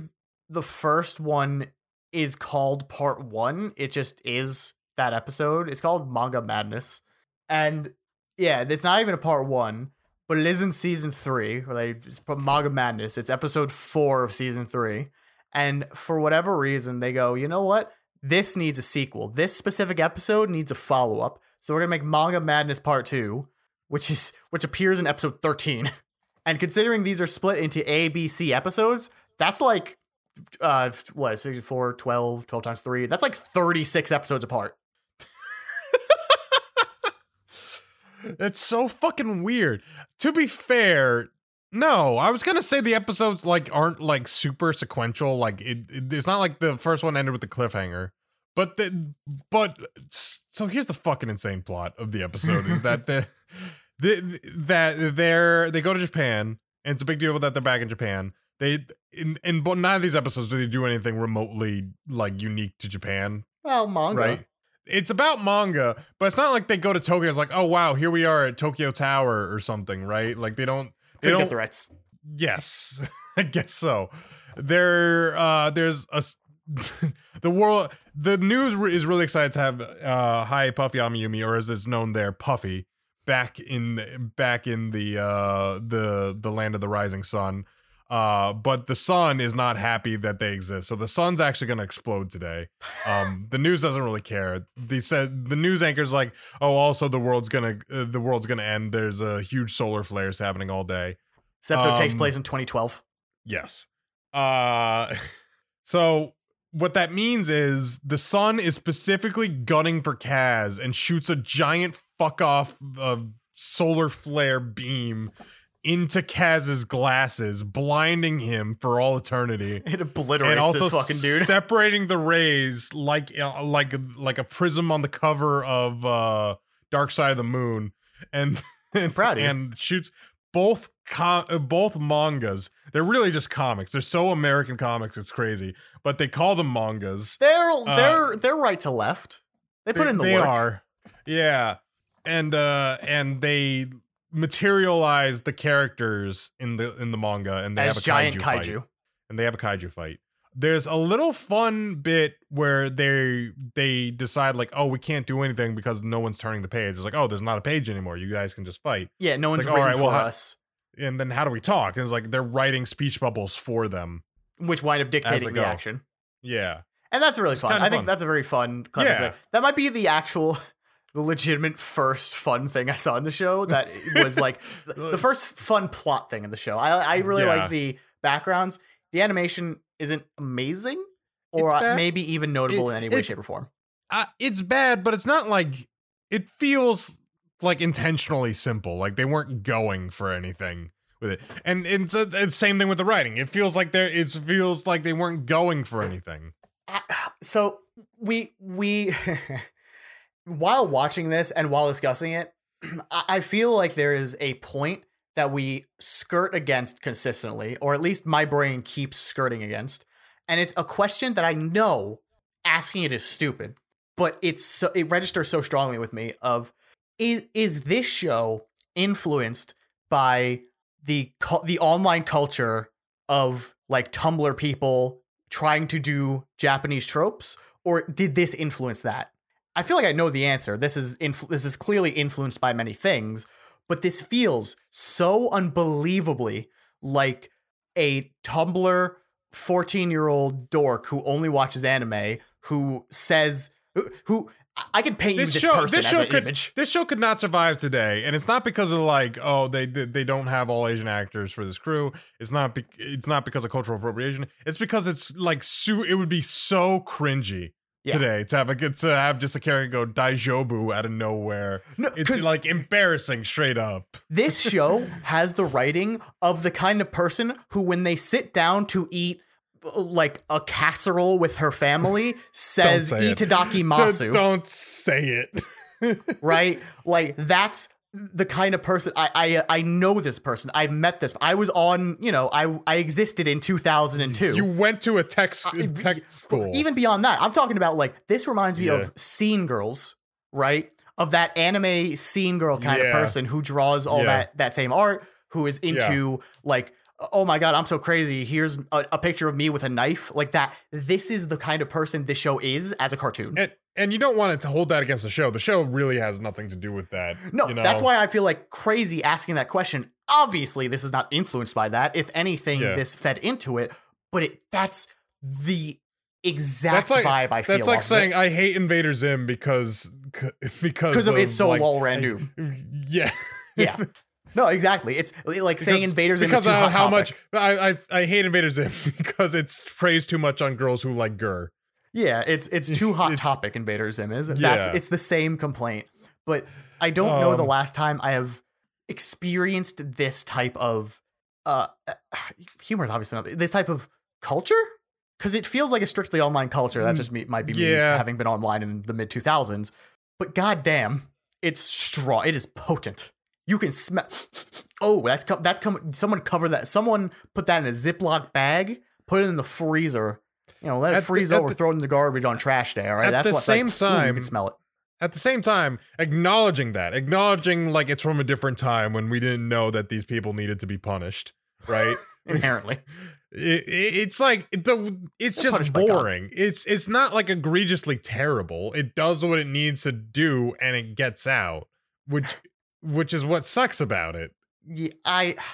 the first one is called part one. It just is that episode. It's called Manga Madness, and yeah, it's not even a part one, but it is in season three. Where they it's put Manga Madness. It's episode four of season three, and for whatever reason, they go, you know what? This needs a sequel. This specific episode needs a follow up. So we're gonna make Manga Madness Part Two, which is which appears in episode 13. And considering these are split into A, B, C episodes, that's like uh what 64, 12, 12 times 3. That's like 36 episodes apart. [LAUGHS] It's so fucking weird. To be fair, no, I was gonna say the episodes like aren't like super sequential. Like it, it- it's not like the first one ended with the cliffhanger. But the but so here's the fucking insane plot of the episode is that the, [LAUGHS] the that they're they go to Japan and it's a big deal that they're back in Japan. They in in but none of these episodes do they do anything remotely like unique to Japan Well, manga. right? It's about manga, but it's not like they go to Tokyo. It's like, oh wow, here we are at Tokyo Tower or something, right? Like they don't. They Couldn't don't. get the rights. yes, [LAUGHS] I guess so. There, uh, there's a s- [LAUGHS] the world. The news is really excited to have uh, Hi Puffy Amiyumi, or as it's known there, Puffy, back in back in the uh, the the land of the rising sun. Uh, but the sun is not happy that they exist. So the sun's actually going to explode today. Um, [LAUGHS] the news doesn't really care. They said the news anchor's like, "Oh, also the world's gonna uh, the world's gonna end. There's a huge solar flares happening all day." This episode takes Um, place in 2012. Yes. Uh [LAUGHS] so what that means is the sun is specifically gunning for Kaz and shoots a giant fuck off uh, solar flare beam into Kaz's glasses, blinding him for all eternity. [LAUGHS] It obliterates And also this fucking dude. [LAUGHS] separating the rays like uh, like like a prism on the cover of uh Dark Side of the Moon, and and, proud and shoots both com- uh, both mangas. They're really just comics. They're so American comics, it's crazy. But they call them mangas. They're uh, they're they're right to left. They put in the they work. are, yeah, and uh and they materialize the characters in the in the manga, and they as have a giant kaiju, kaiju. and they have a kaiju fight. There's a little fun bit where they they decide like, oh, we can't do anything because no one's turning the page. It's like, oh, there's not a page anymore. You guys can just fight. Yeah, no one's like, written alright, well, for us, And then how do we talk? And it's like they're writing speech bubbles for them. which wind up dictating the action. Yeah, And that's really It's fun. I think fun. that's a very fun, clever Yeah. That might be the actual, [LAUGHS] the legitimate first fun thing I saw in the show. That was like [LAUGHS] the, the first fun plot thing in the show. I I really Yeah. like the backgrounds. The animation isn't amazing, or uh, maybe even notable It- in any way, shape, or form. uh, it's bad, but it's not like it feels like intentionally simple. Like they weren't going for anything with it. And it's a, it's same thing with the writing. It feels like there. It feels like they weren't going for anything. [SIGHS] so we we [LAUGHS] while watching this and while discussing it [CLEARS THROAT] I feel like there is a point that we skirt against consistently or at least my brain keeps skirting against and it's a question that i know asking it is stupid but it's so, it registers so strongly with me of is is this show influenced by the the online culture of like Tumblr people trying to do Japanese tropes, or did this influence that? I feel like I know the answer. This is influ- this is clearly influenced by many things, but this feels so unbelievably like a Tumblr 14 year old dork who only watches anime who says who, who I can paint you This this show, person this as show an could, image. this show could not survive today, and it's not because of like, oh, they they they don't have all Asian actors for this crew. It's not, be, it's not because of cultural appropriation. It's because it's like, su- it would be so cringy Yeah. today to have a good to have just a character go Daijobu out of nowhere. No, It's like embarrassing straight up. This show has the writing of the kind of person who, when they sit down to eat like a casserole with her family, [LAUGHS] says say "Itadaki [LAUGHS] Masu," don't say it. [LAUGHS] right? Like that's the kind of person I I I know. This person, I met this. I was on, you know, I I existed in two thousand and two. you went to a tech Uh, tech school. Even beyond that, I'm talking about like this reminds me Yeah. of Scene Girls, right? of that anime scene girl kind Yeah. of person who draws all Yeah. that that same art, who is into like, oh my god, I'm so crazy. Here's a, a picture of me with a knife, like that. This is the kind of person this show is as a cartoon. And and you don't want it to hold that against the show. The show really has nothing to do with that. No, you know? that's why I feel like crazy asking that question. Obviously, this is not influenced by that. If anything, Yeah. this fed into it, but it that's the exact That's like vibe I feel. that's like saying it. I hate Invader Zim because [LAUGHS] because because of it's so like, well Randu. [LAUGHS] Yeah. Yeah. No, exactly. It's like saying Because- invaders in because too of how topic. much I, I I hate Invader Zim [LAUGHS] because it's praised too much on girls who like GIR. Yeah, it's it's too hot It's- topic. Invader Zim is. Yeah. That's it's the same complaint. But I don't know the Um, last time I have experienced this type of uh humor is obviously not this type of culture because it feels like a strictly online culture. That's just me might be me having been online in the mid two thousands. But goddamn, it's strong. It is potent. You can smell. Oh, that's com- that's come. Someone cover that. Someone put that in a Ziploc bag. Put it in the freezer. You know, let it At the- freeze at over. the- throw it in the garbage on trash day. All right. At that's the what's same like, ooh, you time- can smell it. At the same time, acknowledging that, acknowledging like it's from a different time when we didn't know that these people needed to be punished, right? [LAUGHS] Inherently, [LAUGHS] it, it- it's like the it's They're just punished by God. boring. It's it's not like egregiously terrible. It does what it needs to do and it gets out, which which is what sucks about it. yeah, I. [SIGHS]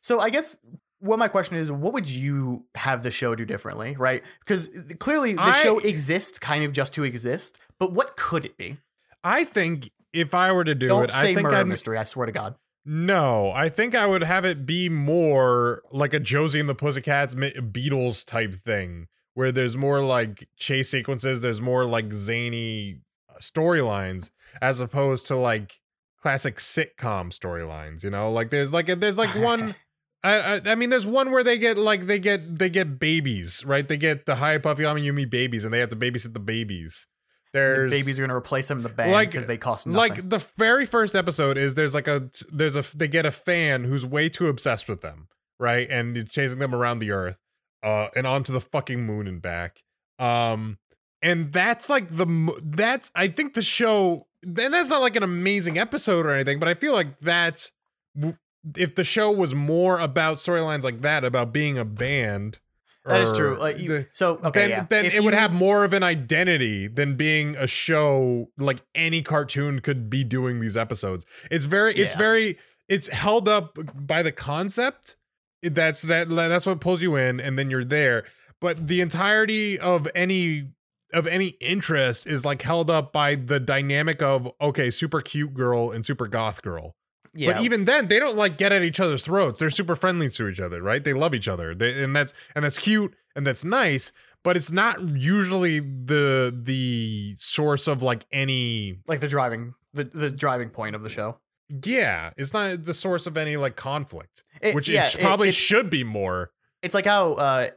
So I guess what my question is, what would you have the show do differently, right? Because clearly the I- show exists kind of just to exist, but what could it be? I think if I were to do Don't it, say I think murder I'd mystery. I swear to God. no. I think I would have it be more like a Josie and the Pussycats Beatles type thing, where there's more like chase sequences. There's more like zany uh, storylines as opposed to like classic sitcom storylines. You know, like there's like there's like [LAUGHS] one. I, I I mean, there's one where they get like they get they get babies, right? They get the Hi Puffy Ami Yumi babies, and they have to babysit the babies. The There's babies are going to replace them in the band Like- because they cost nothing. like the very first episode is there's like a there's a they get a fan who's way too obsessed with them, right? And chasing them around the earth, uh, and onto the fucking moon and back. Um, and that's like the that's I think the show. And that's not like an amazing episode or anything, but I feel like that's if the show was more about storylines like that, about being a band. that is true. Like you, so okay, then yeah. then it would have more of an identity than being a show like any cartoon could be doing these episodes. It's very it's Yeah. very it's held up by the concept. That's that that's what pulls you in and then you're there. But the entirety of any of any interest is like held up by the dynamic of okay, super cute girl and super goth girl. Yeah. But even then, they don't like get at each other's throats. They're super friendly to each other, right? They love each other, they, and that's and that's cute and that's nice. But it's not usually the the source of like any like the driving the, the driving point of the show. yeah. It's not the source of any like conflict, It- which yeah, it probably it's- should be more. it's like how uh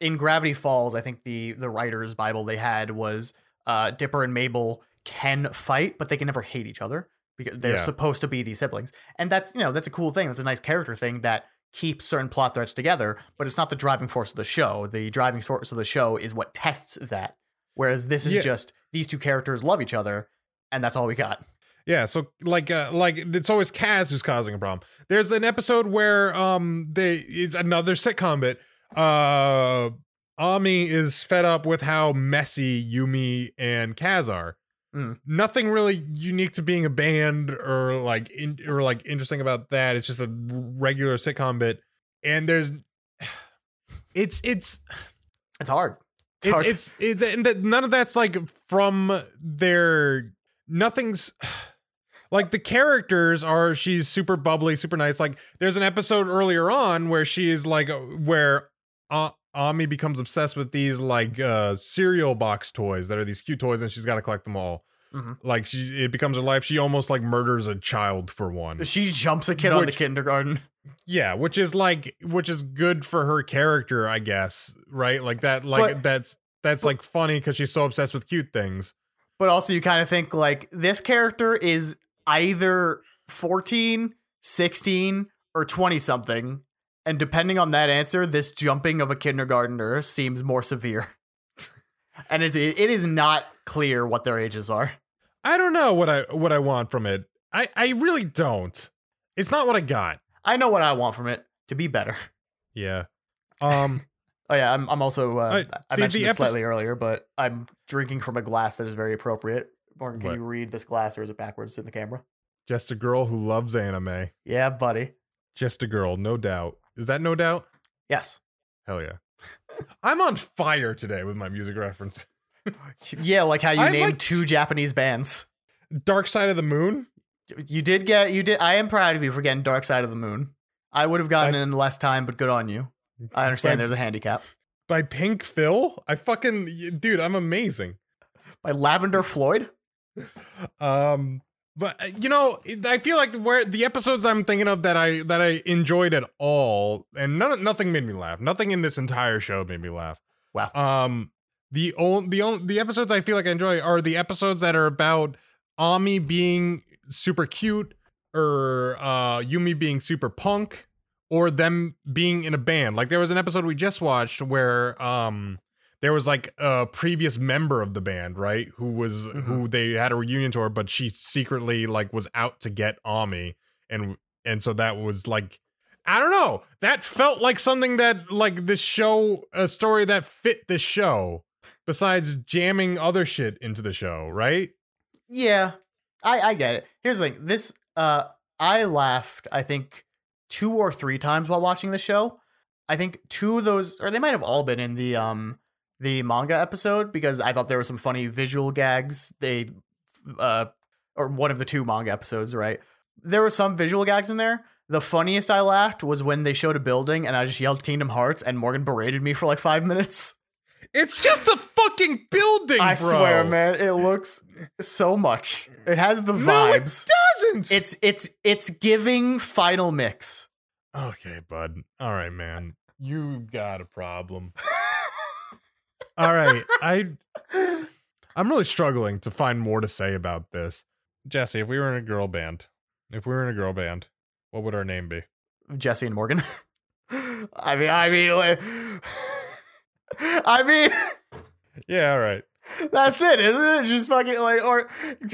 in Gravity Falls, I think the the writer's Bible they had was uh Dipper and Mabel can fight, but they can never hate each other because they're Yeah. supposed to be these siblings. And that's you know, that's a cool thing. That's a nice character thing that keeps certain plot threads together, but it's not the driving force of the show. The driving source of the show is what tests that. Whereas this is Yeah. just these two characters love each other, and that's all we got. Yeah, so like uh like it's always Kaz who's causing a problem. There's an episode where um they it's another sitcom bit. Uh Ami is fed up with how messy Yumi and Kaz are. Mm. Nothing really unique to being a band or like in, or like interesting about that. It's just a regular sitcom bit. And there's [SIGHS] it's it's It's hard. It's, hard. it's, it's it, none of that's like from their nothing's [SIGHS] like the characters are she's super bubbly super nice like there's an episode earlier on where she is like where uh, Ami becomes obsessed with these like uh cereal box toys that are these cute toys and she's got to collect them all Mhm. like she it becomes her life she almost like murders a child for one she jumps a kid on the kindergarten. yeah which is like which is good for her character i guess right like that like But- that's that's like funny because she's so obsessed with cute things But also, you kind of think like this character is either 14, 16, or 20 something. And depending on that answer, this jumping of a kindergartner seems more severe. [LAUGHS] and it, it is not clear what their ages are. I don't know what I what I want from it. I I really don't. It's not what I got. I know what I want from it to be better. Yeah. Um. [LAUGHS] Oh yeah, I'm. I'm also. Uh, Uh, I the- mentioned the this slightly earlier, but I'm drinking from a glass that is very appropriate. Morgan, can What? you read this glass, or is it backwards in the camera? just a girl who loves anime. Yeah, buddy. Just a girl, no doubt. Is that no doubt? Yes. Hell yeah. I'm on fire today with my music reference. [LAUGHS] Yeah, like how you I named liked- two Japanese bands. Dark Side of the Moon. You did get. You did. I am proud of you for getting Dark Side of the Moon. I would have gotten I- in less time, but good on you. I understand By- there's a handicap. by Pink Phil. I fucking dude, I'm amazing. By Lavender Floyd. [LAUGHS] Um, but uh, you know, I feel like where the episodes I'm thinking of that I that I enjoyed at all, and none, nothing made me laugh. Nothing in this entire show made me laugh. Wow. Um, the only the only the episodes I feel like I enjoy are the episodes that are about Ami being super cute, or uh Yumi being super punk, or them being in a band. Like there was an episode we just watched where um there was like a previous member of the band, right? Who was who they had a reunion tour, but she secretly like was out to get Ami, and and so that was like I don't know. That felt like something that like this show, a story that fit this show. Besides jamming other shit into the show, right? Yeah, I I get it. Here's the thing. This uh, I laughed. I think two or three times while watching the show. I think two of those, or they might have all been in the um the manga episode because I thought there were some funny visual gags. They uh or one of the two manga episodes, right? There were some visual gags in there. The funniest I laughed was when they showed a building and I just yelled Kingdom Hearts and Morgan berated me for like five minutes. It's just a fucking building, I bro. swear, man, it looks so much. It has the vibes. No, it doesn't. It's it's it's giving final mix. okay, bud. All right, man. You got a problem. [LAUGHS] All right, I I'm really struggling to find more to say about this. Jesse, if we were in a girl band, if we were in a girl band, what would our name be? Jesse and Morgan. [LAUGHS] I mean, I mean, like, [LAUGHS] I mean, [LAUGHS] Yeah, all right. that's it, isn't it? Just fucking like, or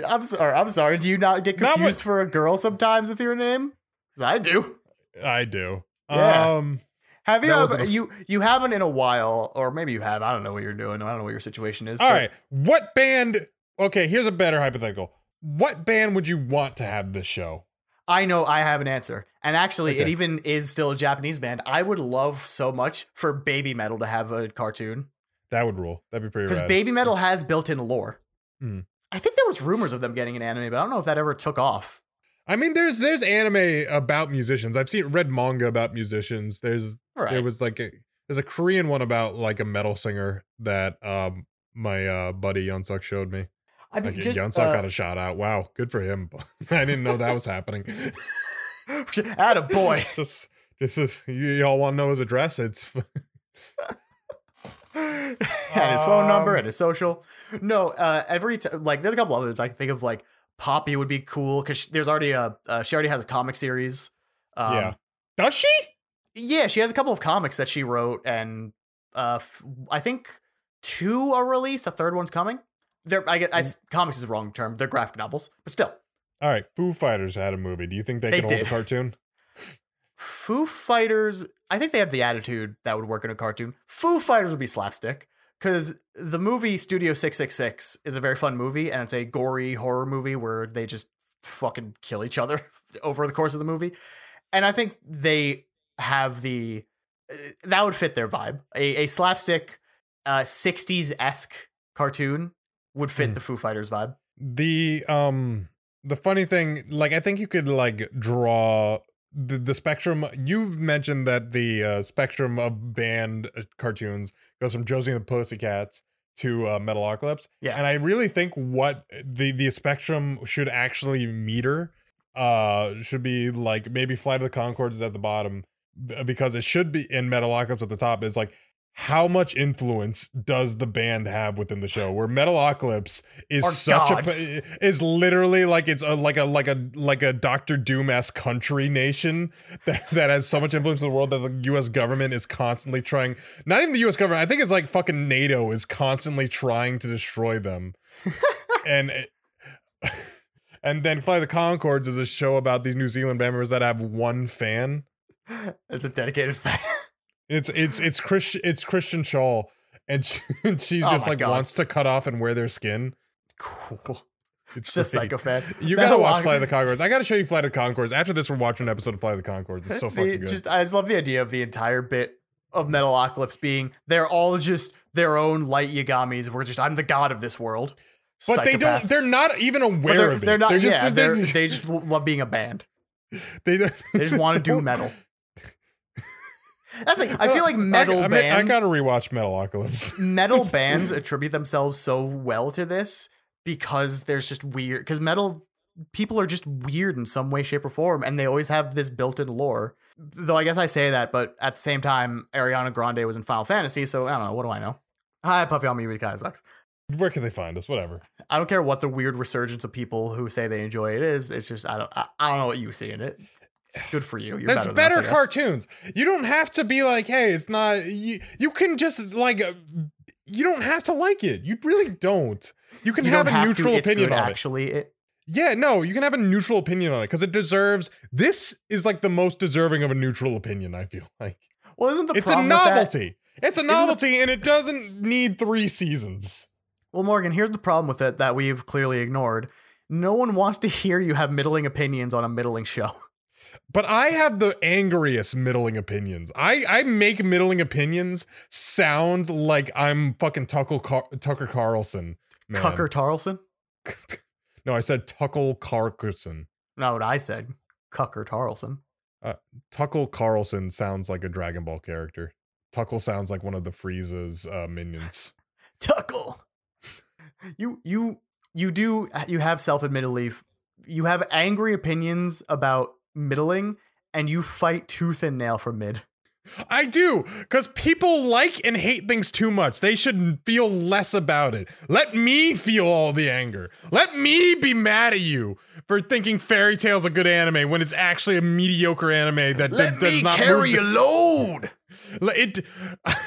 I'm sorry, I'm sorry. Do you not get Not what- confused for a girl sometimes with your name? 'Cause I do. I do. Yeah. Um Have you ever, wasn't a f- you you haven't in a while, or maybe you have. I don't know what you're doing. I don't know what your situation is. all but right. What band Okay, here's a better hypothetical. What band would you want to have this show? I know I have an answer. And actually, it even is still a Japanese band. I would love so much for Baby Metal to have a cartoon. That would rule. That'd be pretty Because. Baby Metal has built in lore. Hmm. I think there was rumors of them getting an anime, but I don't know if that ever took off. I mean, there's there's anime about musicians. I've seen read manga about musicians. There's right. there was like a there's a Korean one about like a metal singer that um my uh buddy Yunsuk showed me. I mean, Like just Yunsuk uh, got a shout out. Wow, good for him. [LAUGHS] I didn't know that was happening. [LAUGHS] At a boy. [LAUGHS] just just is you y'all want to know his address? It's and his phone number Um, and his social. No, uh, every t- like there's a couple others I can think of. Like Poppy would be cool because there's already a uh, she already has a comic series. Um, yeah. Does she? yeah, she has a couple of comics that she wrote, and uh, f- I think two are released. A third one's coming. They're I guess I, comics is the wrong term. They're graphic novels, but still. All right, Foo Fighters had a movie. Do you think they, They can hold a cartoon? Foo Fighters, I think they have the attitude that would work in a cartoon. Foo Fighters would be slapstick because the movie Studio 666 is a very fun movie and it's a gory horror movie where they just fucking kill each other [LAUGHS] over the course of the movie. And I think they have the uh, that would fit their vibe. A, a slapstick uh 60s esque cartoon would fit Hmm. the Foo Fighters vibe. the um the funny thing like i think you could like draw the, the spectrum you've mentioned that the uh, spectrum of band uh, cartoons goes from josie and the pussycats to uh, metalocalypse Yeah. and i really think what the the spectrum should actually meter uh should be like maybe flight of the conchords is at the bottom because it should be in metalocalypse at the top is like how much influence does the band have within the show where metalocalypse is Are such gods. a is literally like it's a, like a like a like a Doctor Doom ass country nation [LAUGHS] that, that has so much influence in the world that the U.S. government is constantly trying. Not even the U.S. government. I think it's like fucking NATO is constantly trying to destroy them. [LAUGHS] and it- [LAUGHS] and then Fly the Conchords is a show about these New Zealand members that have one fan. It's a dedicated fan. It's it's it's Christian it's Kristen Schaal, and, she, [LAUGHS] and she's Oh just like God. wants to cut off and wear their skin. cool. It's Just great. psycho fan. You That gotta watch Fly the Conchords. I gotta show you Fly the Conchords. After this, we're watching an episode of Fly the Conchords. It's so The- fucking good. Just I just love the idea of the entire bit of Metalocalypse being they're all just their own light Yagamis. We're just I'm the god of this world. but they don't. They're not even aware they're, of it. they're not. just, yeah, they're, they're, they just love being a band. [LAUGHS] they, They just want to do [LAUGHS] metal. That's like I feel like uh, metal I, I, mean, I gotta rewatch Metalocalypse. [LAUGHS] metal bands attribute themselves so well to this because there's just weird because metal people are just weird in some way shape or form and they always have this built-in lore though i guess i say that but at the same time ariana grande was in final fantasy so i don't know what do i know hi puffy on me of Where can they find us? Whatever. i don't care what the weird resurgence of people who say they enjoy it is it's just i don't i, I don't know what you see in it good for you You're There's better, better us, cartoons. You don't have to be like, hey, it's not. You, you can just like. Uh, you don't have to like it. You really don't. You can You have a have neutral to, it's opinion good, on it. actually it Yeah, no, you can have a neutral opinion on it because it deserves. This is like the most deserving of a neutral opinion. I feel [LAUGHS] like well isn't the it's a problem with that- novelty. It's a the- novelty, and it doesn't need three seasons. Well, Morgan, here's the problem with it that we've clearly ignored. No one wants to hear you have middling opinions on a middling show. [LAUGHS] But I have the angriest middling opinions. I I make middling opinions sound like I'm fucking Tucker Car- Tucker Carlson. Man. Cucker Tarlson? [LAUGHS] No, I said Tuckle Carlson. No, what I said. Cucker Tarlson. Tuckle Carlson sounds like a Dragon Ball character. Tuckle sounds like one of the Frieza's uh, minions. [LAUGHS] Tuckle. You you you do you have self-admittedly you have angry opinions about middling and you fight tooth and nail for mid. I do, because people like and hate things too much. They should feel less about it. Let me feel all the anger. Let me be mad at you for thinking Fairy Tail's a good anime when it's actually a mediocre anime that, that does not move the- load. [LAUGHS] It. [LAUGHS] I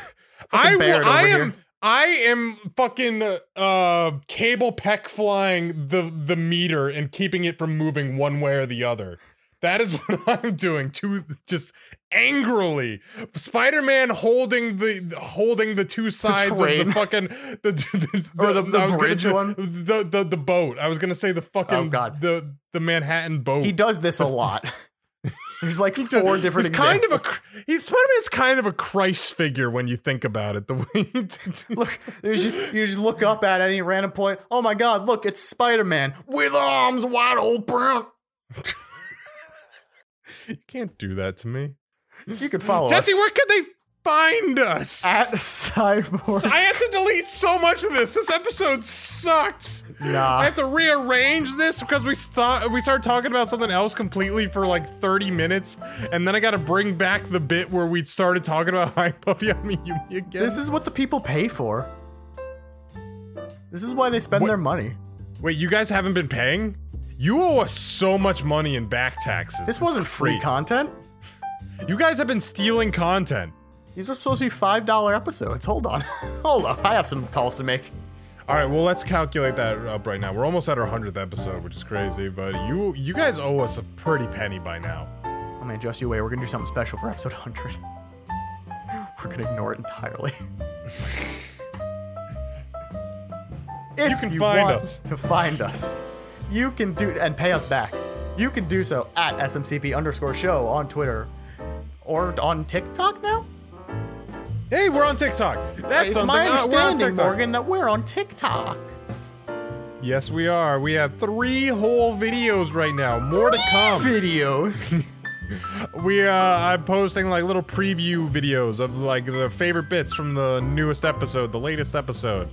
I am. here. I am fucking uh cable peck flying the the meter and keeping it from moving one way or the other. That is [LAUGHS] what I'm doing to just angrily. Spider-Man holding the holding the two sides of the fucking [LAUGHS] the, the, Or the- the I was gonna bridge say- one? The, the the boat. I was gonna say the fucking Oh, God. the the Manhattan boat. He does this a [LAUGHS] lot. There's like four different He's kind of a examples. he's Spider-Man's kind of a Christ figure when you think about it. The way Look, you just, you just look up at any random point. Oh my God! Look, it's Spider Man with arms wide open. [LAUGHS] you can't do that to me. You could follow Jesse, us Jesse, where can they find us? at Cyborg. I have to delete so much of this. This episode sucked. Nah. I have to rearrange this because we start we started talking about something else completely for like 30 minutes, and then I got to bring back the bit where we started talking about [LAUGHS] Hi Puppy Yummy Yumi again. this is what the people pay for. This is why they spend What- their money. Wait, you guys haven't been paying? You owe us so much money in back taxes. This wasn't free great. content. You guys have been stealing content. These were supposed to be five dollar episodes. Hold on, [LAUGHS] hold up. I have some calls to make. All right, well, let's calculate that up right now. We're almost at our hundredth episode, which is crazy. But you, you guys owe us a pretty penny by now. I'm gonna you away. We're gonna do something special for episode 100. [LAUGHS] We're gonna ignore it entirely. [LAUGHS] if You can find want us. to find us, you can do and pay us back. You can do so at SMCP underscore show on Twitter or on TikTok now. Hey, we're on TikTok. That's it's my Uh, understanding. Morgan, that we're on TikTok. Yes, we are. We have three whole videos right now. More to come. Videos. [LAUGHS] We uh I'm posting like little preview videos of like the favorite bits from the newest episode, the latest episode.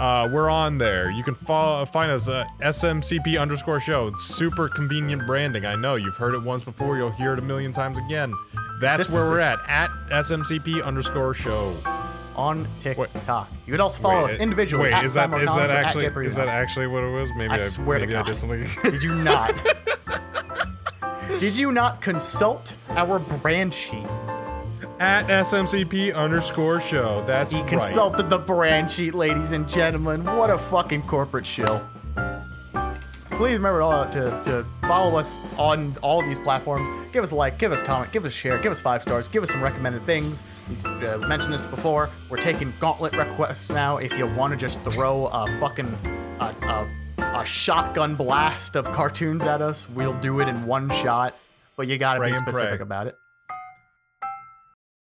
Uh, we're on there. You can follow, find us at SMCP underscore show. It's super convenient branding. I know you've heard it once before. You'll hear it a million times again. That's where we're at at SMCP underscore show. on TikTok. You can also follow us individually Wait, at is that is that or at actually is that actually what it was? Maybe I I, swear to maybe I God. did something. [LAUGHS] Did you not? [LAUGHS] Did you not consult our brand sheet? At SMCP underscore show. That's He right. consulted the brand sheet, ladies and gentlemen. What a fucking corporate shill. please remember to, to, to follow us on all these platforms. Give us a like, give us a comment, give us a share, give us five stars, give us some recommended things. We uh, mentioned this before. We're taking gauntlet requests now. If you want to just throw a fucking a, a, a shotgun blast of cartoons at us, we'll do it in one shot. But you gotta be and pray. specific about it.